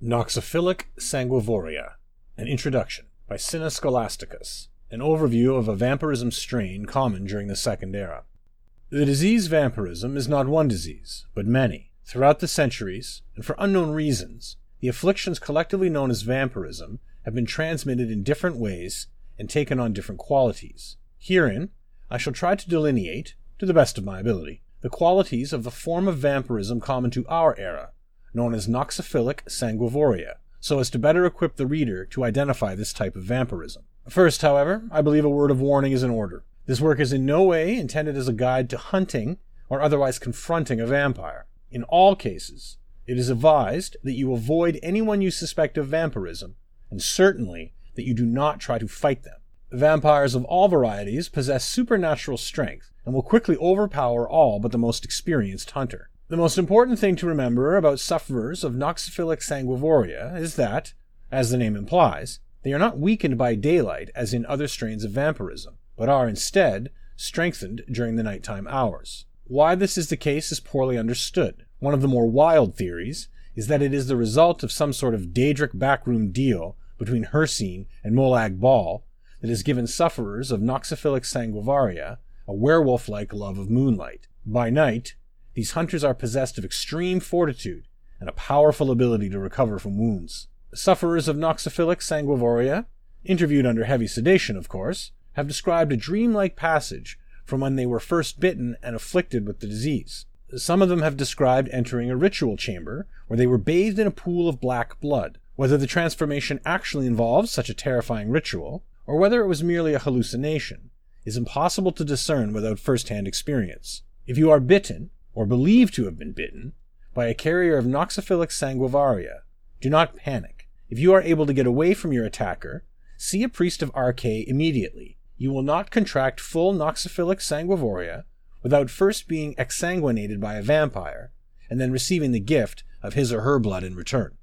Noxophilic sanguivoria, an introduction by Cinna Scholasticus, an overview of a vampirism strain common during the Second Era. The disease vampirism is not one disease, but many. Throughout the centuries, and for unknown reasons, the afflictions collectively known as vampirism have been transmitted in different ways and taken on different qualities. Herein, I shall try to delineate, to the best of my ability, the qualities of the form of vampirism common to our era, known as noxophilic sanguivoria, so as to better equip the reader to identify this type of vampirism. First, however, I believe a word of warning is in order. This work is in no way intended as a guide to hunting or otherwise confronting a vampire. In all cases, it is advised that you avoid anyone you suspect of vampirism, and certainly that you do not try to fight them. Vampires of all varieties possess supernatural strength and will quickly overpower all but the most experienced hunter. The most important thing to remember about sufferers of noxophilic sanguivoria is that, as the name implies, they are not weakened by daylight as in other strains of vampirism, but are instead strengthened during the nighttime hours. Why this is the case is poorly understood. One of the more wild theories is that it is the result of some sort of Daedric backroom deal between Hircine and Molag Bal that has given sufferers of noxophilic sanguivoria a werewolf like love of moonlight. By night, these hunters are possessed of extreme fortitude and a powerful ability to recover from wounds. Sufferers of noxophilic sanguivoria, interviewed under heavy sedation, of course, have described a dreamlike passage from when they were first bitten and afflicted with the disease. Some of them have described entering a ritual chamber where they were bathed in a pool of black blood. Whether the transformation actually involves such a terrifying ritual, or whether it was merely a hallucination, is impossible to discern without first hand experience. If you are bitten, or believed to have been bitten, by a carrier of noxophilic sanguivoria, do not panic. If you are able to get away from your attacker, see a priest of Arkay immediately. You will not contract full noxophilic sanguivoria without first being exsanguinated by a vampire, and then receiving the gift of his or her blood in return.